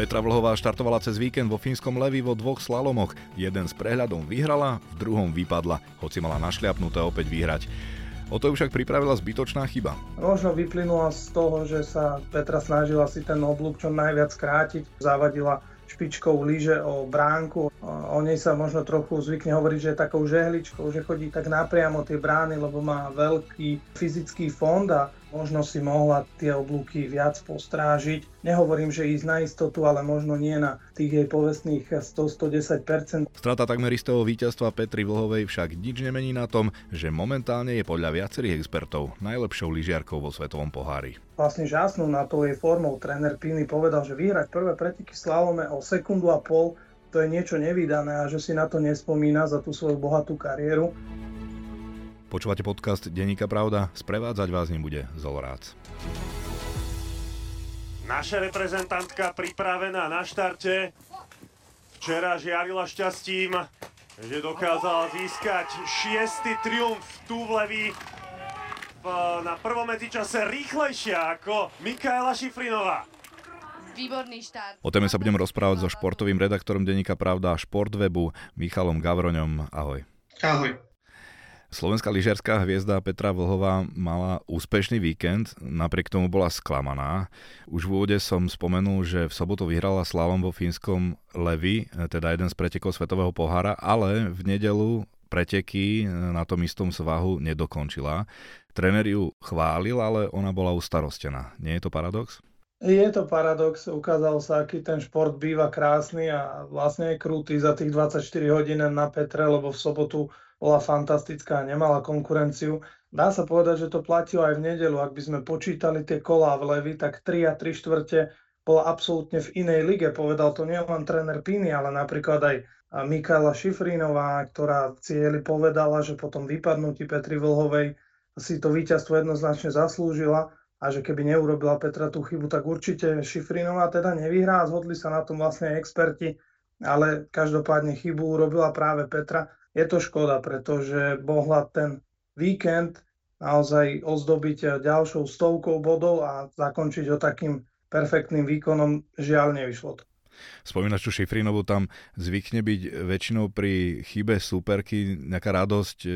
Petra Vlhová štartovala cez víkend vo fínskom Levi vo dvoch slalomoch. Jeden s prehľadom vyhrala, v druhom vypadla, hoci mala našliapnuté opäť vyhrať. O to však pripravila zbytočná chyba. Možno vyplynula z toho, že sa Petra snažila si ten oblúk čo najviac skrátiť. Zavadila špičkou lyže o bránku. O nej sa možno trochu zvykne hovoriť, že je takou žehličkou, že chodí tak napriamo tie brány, lebo má veľký fyzický fond a možno si mohla tie oblúky viac postrážiť. Nehovorím, že ísť na istotu, ale možno nie na tých jej povestných 100-110%. Strata takmer istého víťazstva Petri Vlhovej však nič nemení na tom, že momentálne je podľa viacerých expertov najlepšou lyžiarkou vo svetovom pohári. Vlastne žásnu na to jej formou tréner Piny povedal, že vyhrať prvé preteky slalome o sekundu a pol to je niečo nevydané a že si na to nespomína za tú svoju bohatú kariéru. Počúvate podcast Denníka Pravda, sprevádzať vás nebude Zolorác. Naša reprezentantka pripravená na štarte. Včera žiarila šťastím, že dokázala získať šiestý triumf tu v Levi. Na prvom medzičase rýchlejšia ako Mikaela Šifrinová. Výborný štart. O téme sa budem rozprávať so športovým redaktorom denníka Pravda a Športwebu Michalom Gavroňom. Ahoj. Ahoj. Slovenská lyžiarská hviezda Petra Vlhová mala úspešný víkend, napriek tomu bola sklamaná. Už v úvode som spomenul, že v sobotu vyhrala slalom vo fínskom Levi, teda jeden z pretekov Svetového pohára, ale v nedelu preteky na tom istom svahu nedokončila. Tréner ju chválil, ale ona bola ustarostená. Nie je to paradox? Je to paradox, ukázal sa, aký ten šport býva krásny a vlastne je krutý za tých 24 hodín na Petre, lebo v sobotu bola fantastická, nemala konkurenciu. Dá sa povedať, že to platilo aj v nedelu. Ak by sme počítali tie kolá v Levi, tak 3 a 3 štvrte bola absolútne v inej lige. Povedal to nielen tréner Pini, ale napríklad aj Mikaela Šifrínová, ktorá cieli povedala, že potom vypadnutí Petri Vlhovej si to víťazstvo jednoznačne zaslúžila a že keby neurobila Petra tú chybu, tak určite Šifrinová teda nevyhrá. Zhodli sa na tom vlastne experti, ale každopádne chybu urobila práve Petra je to škoda, pretože mohla ten víkend naozaj ozdobiť ďalšou stovkou bodov a zakončiť ho takým perfektným výkonom. Žiaľ, nevyšlo to. Spomínaš tu Šifrinovu, tam zvykne byť väčšinou pri chybe superky nejaká radosť e,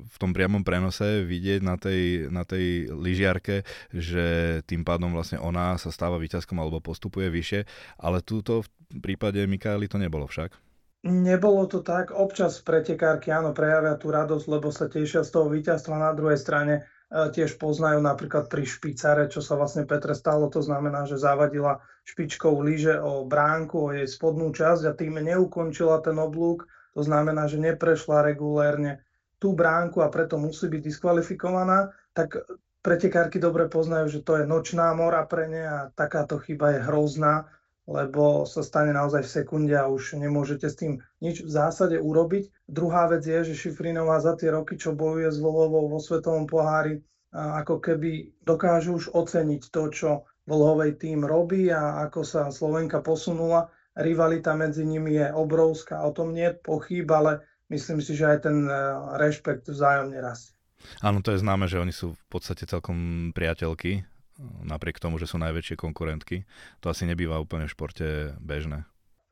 v tom priamom prenose vidieť na tej, na tej lyžiarke, že tým pádom vlastne ona sa stáva víťazkom alebo postupuje vyššie, ale túto v prípade Mikaeli to nebolo však. Nebolo to tak. Občas pretekárky áno prejavia tú radosť, lebo sa tešia z toho víťazstva. Na druhej strane e, tiež poznajú napríklad pri špicare, čo sa vlastne Petre stalo. To znamená, že zavadila špičkou lyže o bránku, o jej spodnú časť a tým neukončila ten oblúk. To znamená, že neprešla regulérne tú bránku a preto musí byť diskvalifikovaná. Tak pretekárky dobre poznajú, že to je nočná mora pre ne a takáto chyba je hrozná lebo sa stane naozaj v sekunde a už nemôžete s tým nič v zásade urobiť. Druhá vec je, že Šifrinová za tie roky, čo bojuje s Vlhovou vo Svetovom pohári, ako keby dokážu už oceniť to, čo Vlhovej tým robí a ako sa Slovenka posunula. Rivalita medzi nimi je obrovská, o tom nie je pochyb, ale myslím si, že aj ten e, rešpekt vzájomne rastie. Áno, to je známe, že oni sú v podstate celkom priateľky napriek tomu, že sú najväčšie konkurentky. To asi nebýva úplne v športe bežné.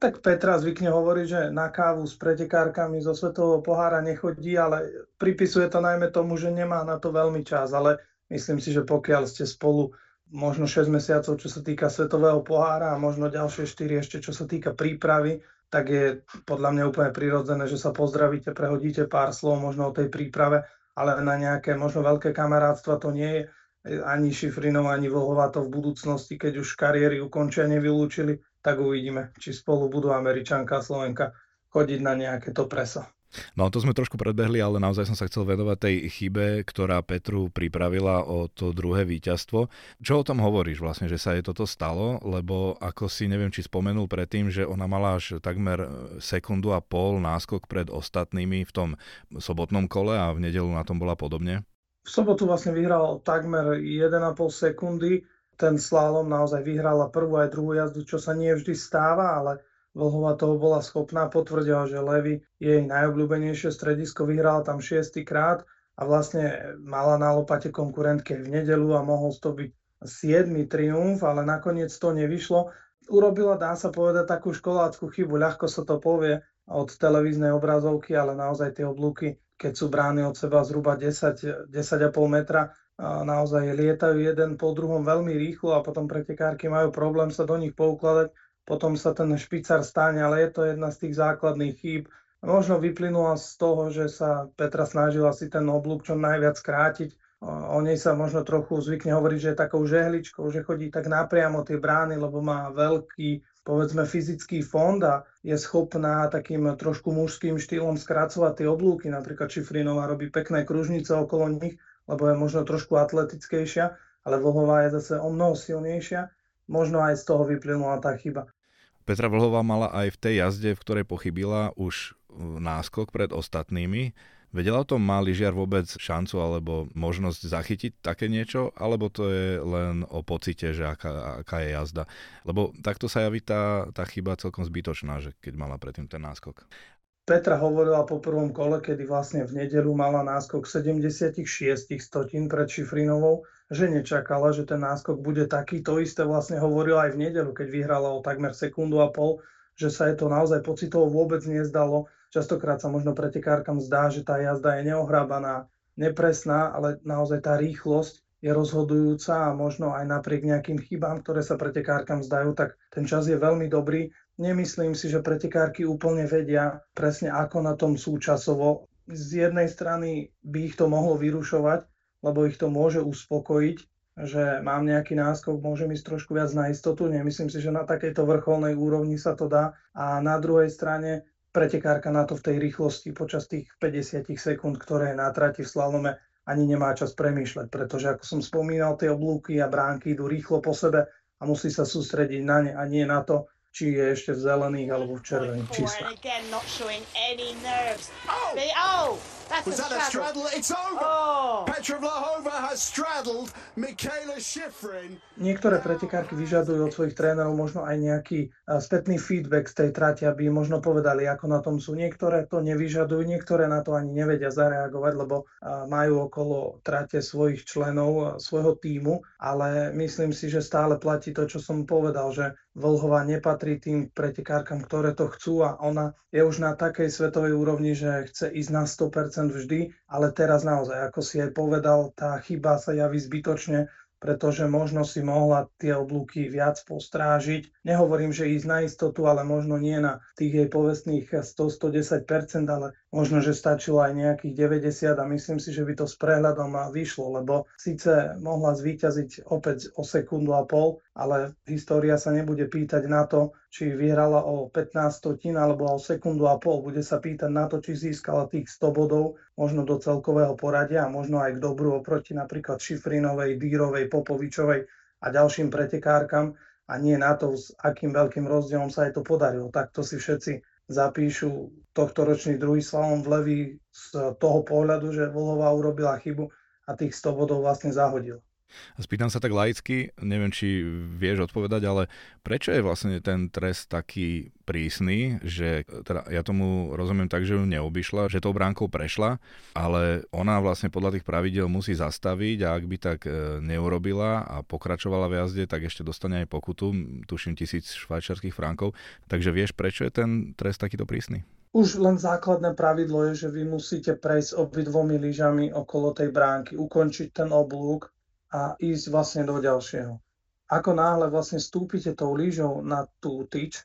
Tak Petra zvykne hovoriť, že na kávu s pretekárkami zo Svetového pohára nechodí, ale pripisuje to najmä tomu, že nemá na to veľmi čas. Ale myslím si, že pokiaľ ste spolu možno 6 mesiacov, čo sa týka Svetového pohára a možno ďalšie 4 ešte, čo sa týka prípravy, tak je podľa mňa úplne prirodzené, že sa pozdravíte, prehodíte pár slov možno o tej príprave, ale na nejaké možno veľké kamarátstva to nie je ani Šifrinov, ani Vlhová to v budúcnosti, keď už kariéry ukončia, nevylúčili, tak uvidíme, či spolu budú Američanka a Slovenka chodiť na nejaké to preso. No to sme trošku predbehli, ale naozaj som sa chcel venovať tej chybe, ktorá Petru pripravila o to druhé víťazstvo. Čo o tom hovoríš vlastne, že sa jej toto stalo? Lebo ako si neviem, či spomenul predtým, že ona mala až takmer sekundu a pol náskok pred ostatnými v tom sobotnom kole a v nedelu na tom bola podobne? V sobotu vlastne vyhral takmer 1,5 sekundy. Ten slalom naozaj vyhrala prvú aj druhú jazdu, čo sa nie vždy stáva, ale Vlhova toho bola schopná, potvrdila, že Levy je jej najobľúbenejšie stredisko, vyhrala tam šiestýkrát a vlastne mala na lopate konkurentke v nedelu a mohol to byť 7. triumf, ale nakoniec to nevyšlo. urobila, dá sa povedať, takú školáckú chybu. Ľahko sa to povie od televíznej obrazovky, ale naozaj tie oblúky, keď sú brány od seba zhruba 10, 10,5 metra, naozaj lietajú jeden po druhom veľmi rýchlo a potom pretekárky majú problém sa do nich poukladať. Potom sa ten špicar stane, ale je to jedna z tých základných chýb. Možno vyplynula z toho, že sa Petra snažila si ten oblúk čo najviac skrátiť, O nej sa možno trochu zvykne hovoriť, že je takou žehličkou, že chodí tak napriamo tie brány, lebo má veľký, povedzme, fyzický fond a je schopná takým trošku mužským štýlom skracovať tie oblúky. Napríklad Šifrinová robí pekné kružnice okolo nich, lebo je možno trošku atletickejšia, ale Vlhová je zase o mnoho silnejšia. Možno aj z toho vyplynula tá chyba. Petra Vlhová mala aj v tej jazde, v ktorej pochybila, už náskok pred ostatnými. Vedela o tom má lyžiar vôbec šancu alebo možnosť zachytiť také niečo, alebo to je len o pocite, že aká, aká je jazda? Lebo takto sa javí tá, tá chyba celkom zbytočná, že keď mala predtým ten náskok. Petra hovorila po prvom kole, kedy vlastne v nedelu mala náskok 76 stotín pred Šifrinovou, že nečakala, že ten náskok bude taký. To isté vlastne hovorila aj v nedelu, keď vyhrala o takmer sekundu a pol, že sa jej to naozaj pocitovo vôbec nezdalo Častokrát sa možno pretekárkam zdá, že tá jazda je neohrábaná, nepresná, ale naozaj tá rýchlosť je rozhodujúca a možno aj napriek nejakým chybám, ktoré sa pretekárkam zdajú, tak ten čas je veľmi dobrý. Nemyslím si, že pretekárky úplne vedia presne ako na tom sú časovo. Z jednej strany by ich to mohlo vyrušovať, lebo ich to môže uspokojiť, že mám nejaký náskok, môžem ísť trošku viac na istotu. Nemyslím si, že na takejto vrcholnej úrovni sa to dá. A na druhej strane pretekárka na to v tej rýchlosti počas tých 50 sekúnd, ktoré je na trati v slalome, ani nemá čas premýšľať, pretože ako som spomínal, tie oblúky a bránky idú rýchlo po sebe a musí sa sústrediť na ne a nie na to, či je ešte v zelených alebo v červených číslach. That's Was a that straddle. a straddle? It's over! Oh. Petra Vlahova has straddled Michaela Schifrin. Niektoré pretekárky vyžadujú od svojich trénerov možno aj nejaký spätný feedback z tej trati, aby možno povedali, ako na tom sú. Niektoré to nevyžadujú, niektoré na to ani nevedia zareagovať, lebo majú okolo trate svojich členov, svojho týmu, ale myslím si, že stále platí to, čo som povedal, že Vlhová nepatrí tým pretekárkam, ktoré to chcú a ona je už na takej svetovej úrovni, že chce ísť na 100% vždy, ale teraz naozaj, ako si aj povedal, tá chyba sa javí zbytočne, pretože možno si mohla tie oblúky viac postrážiť. Nehovorím, že ísť na istotu, ale možno nie na tých jej povestných 100-110%, ale možno, že stačilo aj nejakých 90 a myslím si, že by to s prehľadom vyšlo, lebo síce mohla zvíťaziť opäť o sekundu a pol, ale história sa nebude pýtať na to, či vyhrala o 15 stotín alebo o sekundu a pol. Bude sa pýtať na to, či získala tých 100 bodov, možno do celkového poradia a možno aj k dobru oproti napríklad Šifrinovej, Dýrovej, Popovičovej a ďalším pretekárkam a nie na to, s akým veľkým rozdielom sa aj to podarilo. Takto si všetci zapíšu tohto ročný druhý slalom v Levi z toho pohľadu, že Vlhová urobila chybu a tých 100 bodov vlastne Spýtam sa tak laicky, neviem, či vieš odpovedať, ale prečo je vlastne ten trest taký prísny, že teda ja tomu rozumiem tak, že ju neobyšla, že tou bránkou prešla, ale ona vlastne podľa tých pravidel musí zastaviť a ak by tak e, neurobila a pokračovala v jazde, tak ešte dostane aj pokutu, tuším tisíc švajčiarských frankov. Takže vieš, prečo je ten trest takýto prísny? Už len základné pravidlo je, že vy musíte prejsť obidvomi lyžami okolo tej bránky, ukončiť ten oblúk a ísť vlastne do ďalšieho. Ako náhle vlastne stúpite tou lyžou na tú tyč,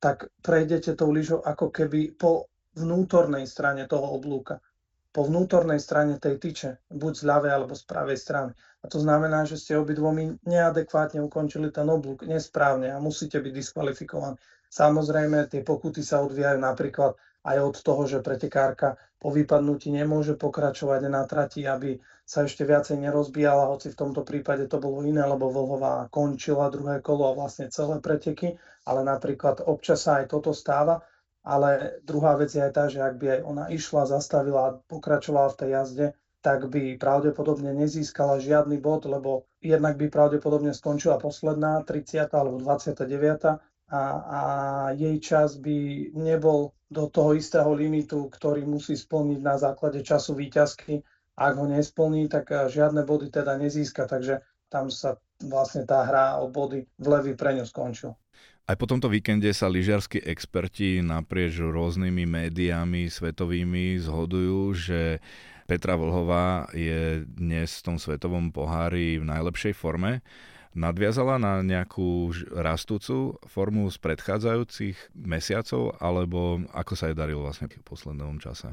tak prejdete tou lyžou ako keby po vnútornej strane toho oblúka. Po vnútornej strane tej tyče, buď z ľavej alebo z pravej strany. A to znamená, že ste obidvomi neadekvátne ukončili ten oblúk nesprávne a musíte byť diskvalifikovaní. Samozrejme, tie pokuty sa odvíjajú napríklad aj od toho, že pretekárka po vypadnutí nemôže pokračovať na trati, aby sa ešte viacej nerozbíjala, hoci v tomto prípade to bolo iné, lebo Vlhová končila druhé kolo a vlastne celé preteky, ale napríklad občas sa aj toto stáva. Ale druhá vec je aj tá, že ak by aj ona išla, zastavila a pokračovala v tej jazde, tak by pravdepodobne nezískala žiadny bod, lebo jednak by pravdepodobne skončila posledná, 30. alebo 29. A, a jej čas by nebol do toho istého limitu, ktorý musí splniť na základe času výťazky ak ho nesplní, tak eh, žiadne body teda nezíska, takže tam sa vlastne tá hra o body v Levi pre ňu skončil. Aj po tomto víkende sa lyžiarskí experti naprieč rôznymi médiami svetovými zhodujú, že Petra Vlhová je dnes v tom svetovom pohári v najlepšej forme. Nadviazala na nejakú rastúcu formu z predchádzajúcich mesiacov, alebo ako sa jej darilo vlastne v poslednom čase?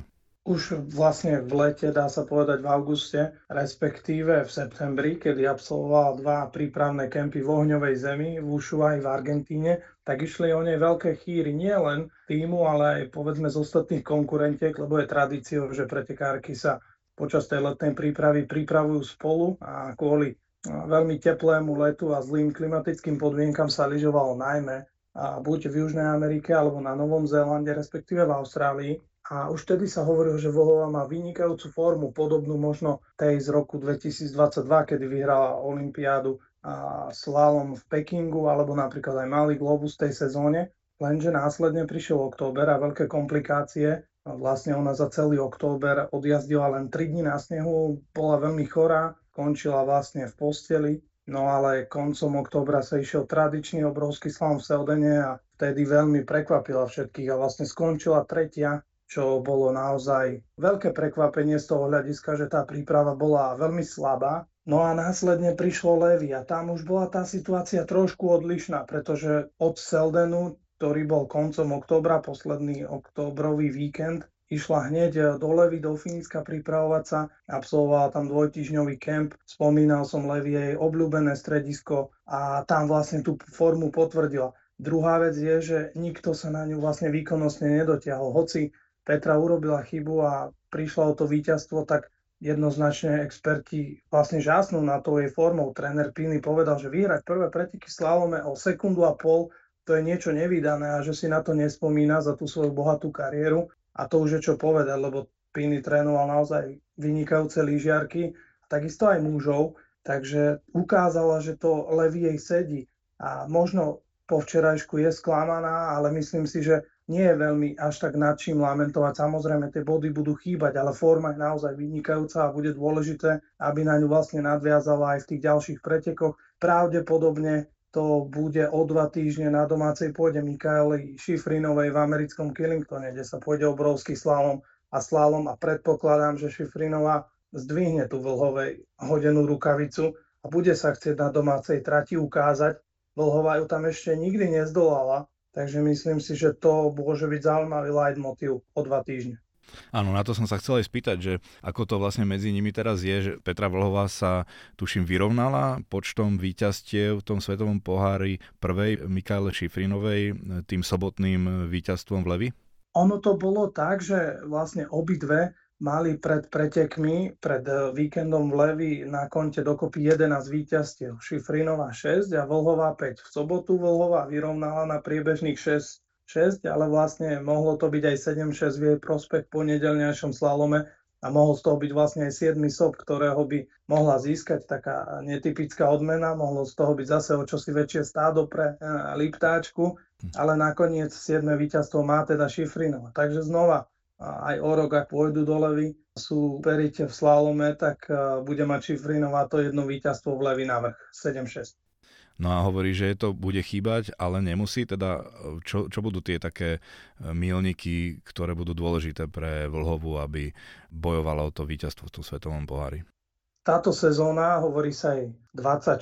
už vlastne v lete, dá sa povedať v auguste, respektíve v septembri, kedy absolvoval dva prípravné kempy v ohňovej zemi v Ushuai v Argentíne, tak išli o nej veľké chýry nie len týmu, ale aj povedzme z ostatných konkurentiek, lebo je tradíciou, že pretekárky sa počas tej letnej prípravy pripravujú spolu a kvôli veľmi teplému letu a zlým klimatickým podmienkam sa lyžovalo najmä a buď v Južnej Amerike alebo na Novom Zélande, respektíve v Austrálii. A už vtedy sa hovorilo, že Vlhová má vynikajúcu formu, podobnú možno tej z roku 2022, kedy vyhrala Olympiádu a slalom v Pekingu, alebo napríklad aj malý globus tej sezóne. Lenže následne prišiel október a veľké komplikácie. Vlastne ona za celý október odjazdila len 3 dní na snehu, bola veľmi chorá, končila vlastne v posteli, no ale koncom októbra sa išiel tradičný obrovský slalom v Seldene a vtedy veľmi prekvapila všetkých a vlastne skončila tretia čo bolo naozaj veľké prekvapenie z toho hľadiska, že tá príprava bola veľmi slabá. No a následne prišlo Levy a tam už bola tá situácia trošku odlišná, pretože od Seldenu, ktorý bol koncom oktobra, posledný oktobrový víkend, išla hneď do Levy, do Fínska pripravovať sa, absolvovala tam dvojtyžňový kemp, spomínal som Levy jej obľúbené stredisko a tam vlastne tú formu potvrdila. Druhá vec je, že nikto sa na ňu vlastne výkonnostne nedotiahol. Hoci Petra urobila chybu a prišla o to víťazstvo, tak jednoznačne experti vlastne žásnú na to jej formou. Tréner Píny povedal, že vyhrať prvé preteky slalome o sekundu a pol, to je niečo nevydané a že si na to nespomína za tú svoju bohatú kariéru. A to už je čo povedať, lebo Píny trénoval naozaj vynikajúce lyžiarky, takisto aj mužov, takže ukázala, že to levy jej sedí. A možno po včerajšku je sklamaná, ale myslím si, že nie je veľmi až tak nad čím lamentovať. Samozrejme, tie body budú chýbať, ale forma je naozaj vynikajúca a bude dôležité, aby na ňu vlastne nadviazala aj v tých ďalších pretekoch. Pravdepodobne to bude o dva týždne na domácej pôde Mikaeli Šifrinovej v americkom Killingtone, kde sa pôjde obrovský slalom a slalom a predpokladám, že Šifrinová zdvihne tú vlhovej hodenú rukavicu a bude sa chcieť na domácej trati ukázať. Vlhová ju tam ešte nikdy nezdolala, Takže myslím si, že to môže byť zaujímavý motiv o dva týždne. Áno, na to som sa chcel aj spýtať, že ako to vlastne medzi nimi teraz je, že Petra Vlhová sa, tuším, vyrovnala počtom víťazstiev v tom svetovom pohári prvej Mikaele Šifrinovej tým sobotným víťazstvom v Levi? Ono to bolo tak, že vlastne obidve mali pred pretekmi, pred eh, víkendom v Levi na konte dokopy 11 víťazstiev. Šifrinová 6 a Vlhová 5. V sobotu Vlhová vyrovnala na priebežných 6, 6 ale vlastne mohlo to byť aj 7-6 v jej prospech po nedelňajšom slalome a mohol z toho byť vlastne aj 7 sob, ktorého by mohla získať taká netypická odmena, mohlo z toho byť zase o čosi väčšie stádo pre eh, Liptáčku, hm. ale nakoniec 7 víťazstvo má teda Šifrinova. Takže znova aj o rok, ak pôjdu do Levy, sú perite v slalome, tak e, bude mať Šifrinová to jedno víťazstvo v Levy na vrch 7-6. No a hovorí, že to bude chýbať, ale nemusí. Teda čo, čo budú tie také e, milníky, ktoré budú dôležité pre Vlhovu, aby bojovala o to víťazstvo v tom svetovom pohári? Táto sezóna, hovorí sa aj 24,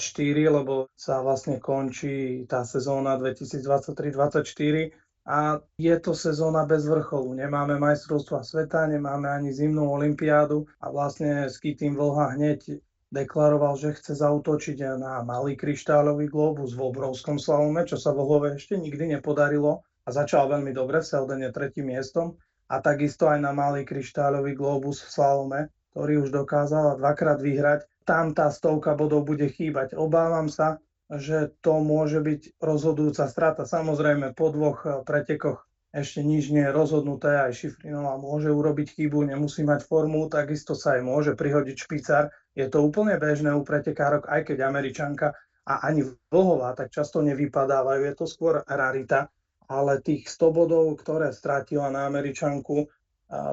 lebo sa vlastne končí tá sezóna 2023-2024 a je to sezóna bez vrcholu. Nemáme majstrovstva sveta, nemáme ani zimnú olympiádu a vlastne ski tým Vlha hneď deklaroval, že chce zautočiť na malý kryštáľový globus v obrovskom slalome, čo sa Vlhove ešte nikdy nepodarilo a začal veľmi dobre v Seldene tretím miestom a takisto aj na malý kryštáľový globus v slalome, ktorý už dokázala dvakrát vyhrať. Tam tá stovka bodov bude chýbať. Obávam sa, že to môže byť rozhodujúca strata. Samozrejme, po dvoch eh, pretekoch ešte nič nie je rozhodnuté, aj Šifrinová môže urobiť chybu, nemusí mať formu, takisto sa aj môže prihodiť špicár. Je to úplne bežné u pretekárok, aj keď Američanka a ani Vlhová tak často nevypadávajú, je to skôr rarita, ale tých 100 bodov, ktoré strátila na Američanku,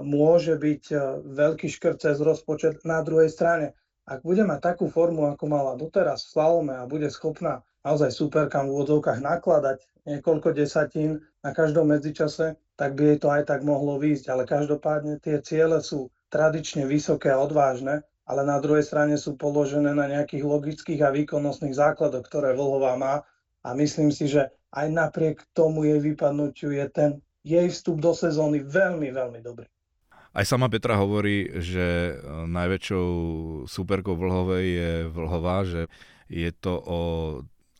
môže byť veľký škrt cez rozpočet. Na druhej strane ak bude mať takú formu, ako mala doteraz v slalome a bude schopná naozaj superkám v úvodzovkách nakladať niekoľko desatín na každom medzičase, tak by jej to aj tak mohlo výjsť. Ale každopádne tie ciele sú tradične vysoké a odvážne, ale na druhej strane sú položené na nejakých logických a výkonnostných základoch, ktoré Vlhová má. A myslím si, že aj napriek tomu jej vypadnutiu je ten jej vstup do sezóny veľmi, veľmi dobrý. Aj sama Petra hovorí, že e, najväčšou superkou Vlhovej je Vlhová, že je to o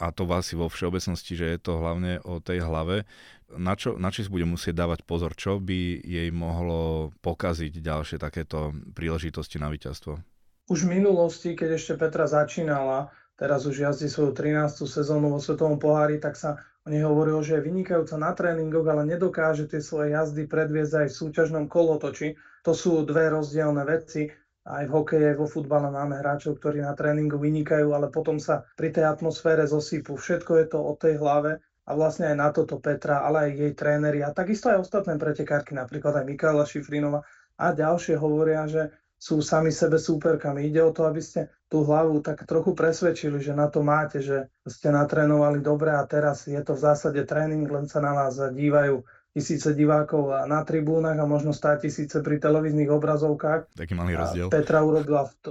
a to asi vo všeobecnosti, že je to hlavne o tej hlave. Na čo, na čo si bude musieť dávať pozor? Čo by jej mohlo pokaziť ďalšie takéto príležitosti na víťazstvo? Už v minulosti, keď ešte Petra začínala, teraz už jazdí svoju 13. sezónu vo Svetovom pohári, tak sa o nej hovorilo, že je vynikajúca na tréningoch, ale nedokáže tie svoje jazdy predviesť aj v súťažnom kolotoči. To sú dve rozdielne veci. Aj v hokeji, aj vo futbale máme hráčov, ktorí na tréningu vynikajú, ale potom sa pri tej atmosfére zosypú. Všetko je to o tej hlave a vlastne aj na toto Petra, ale aj jej tréneri a takisto aj ostatné pretekárky, napríklad aj Mikaela Šifrinova a ďalšie hovoria, že sú sami sebe súperkami. Ide o to, aby ste tú hlavu tak trochu presvedčili, že na to máte, že ste natrénovali dobre a teraz je to v zásade tréning, len sa na vás dívajú tisíce divákov na tribúnach a možno stá tisíce pri televíznych obrazovkách. Taký malý rozdiel. A Petra urobila v to...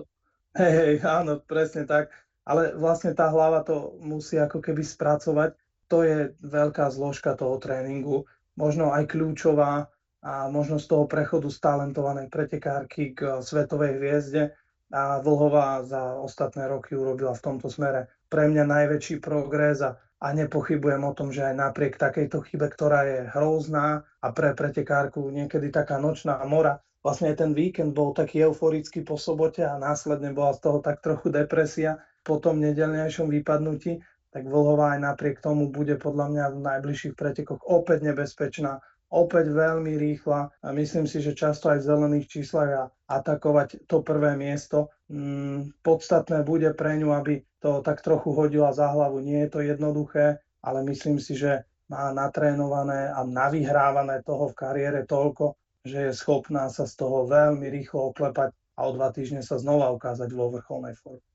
Hej, hej, áno, presne tak. Ale vlastne tá hlava to musí ako keby spracovať. To je veľká zložka toho tréningu. Možno aj kľúčová, a možno z toho prechodu z talentovanej pretekárky k svetovej hviezde. A Vlhová za ostatné roky urobila v tomto smere pre mňa najväčší progres a, a nepochybujem o tom, že aj napriek takejto chybe, ktorá je hrozná a pre pretekárku niekedy taká nočná mora, vlastne ten víkend bol taký euforický po sobote a následne bola z toho tak trochu depresia po tom nedelnejšom vypadnutí, tak Vlhová aj napriek tomu bude podľa mňa v najbližších pretekoch opäť nebezpečná opäť veľmi rýchla a myslím si, že často aj v zelených číslach a atakovať to prvé miesto. Mm, podstatné bude pre ňu, aby to tak trochu hodila za hlavu. Nie je to jednoduché, ale myslím si, že má natrénované a navyhrávané toho v kariére toľko, že je schopná sa z toho veľmi rýchlo oklepať a o dva týždne sa znova ukázať vo vrcholnej forme.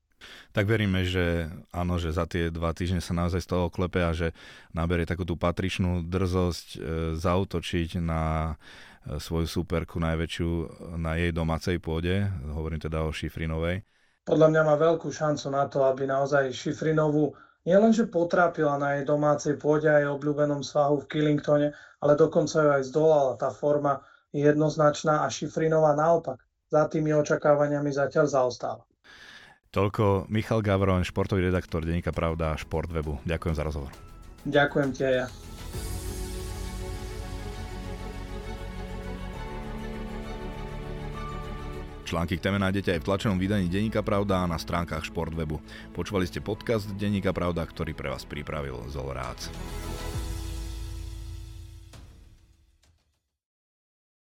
Tak veríme, že áno, že za tie dva týždne sa naozaj z toho klepe a že naberie takú tú patričnú drzosť e, zautočiť na e, svoju superku najväčšiu na jej domácej pôde, hovorím teda o Šifrinovej. Podľa mňa má veľkú šancu na to, aby naozaj Šifrinovu nielenže potrápila na jej domácej pôde aj obľúbenom svahu v Killingtone, ale dokonca ju aj zdolala. Tá forma je jednoznačná a Šifrinová naopak za tými očakávaniami zatiaľ zaostáva. Toľko Michal Gavron, športový redaktor Denika Pravda a Športwebu. Ďakujem za rozhovor. Ďakujem ti aj ja. Články k téme nájdete aj v tlačenom vydaní Deníka Pravda a na stránkach Športwebu. Počúvali ste podcast Deníka Pravda, ktorý pre vás pripravil Zol Rác.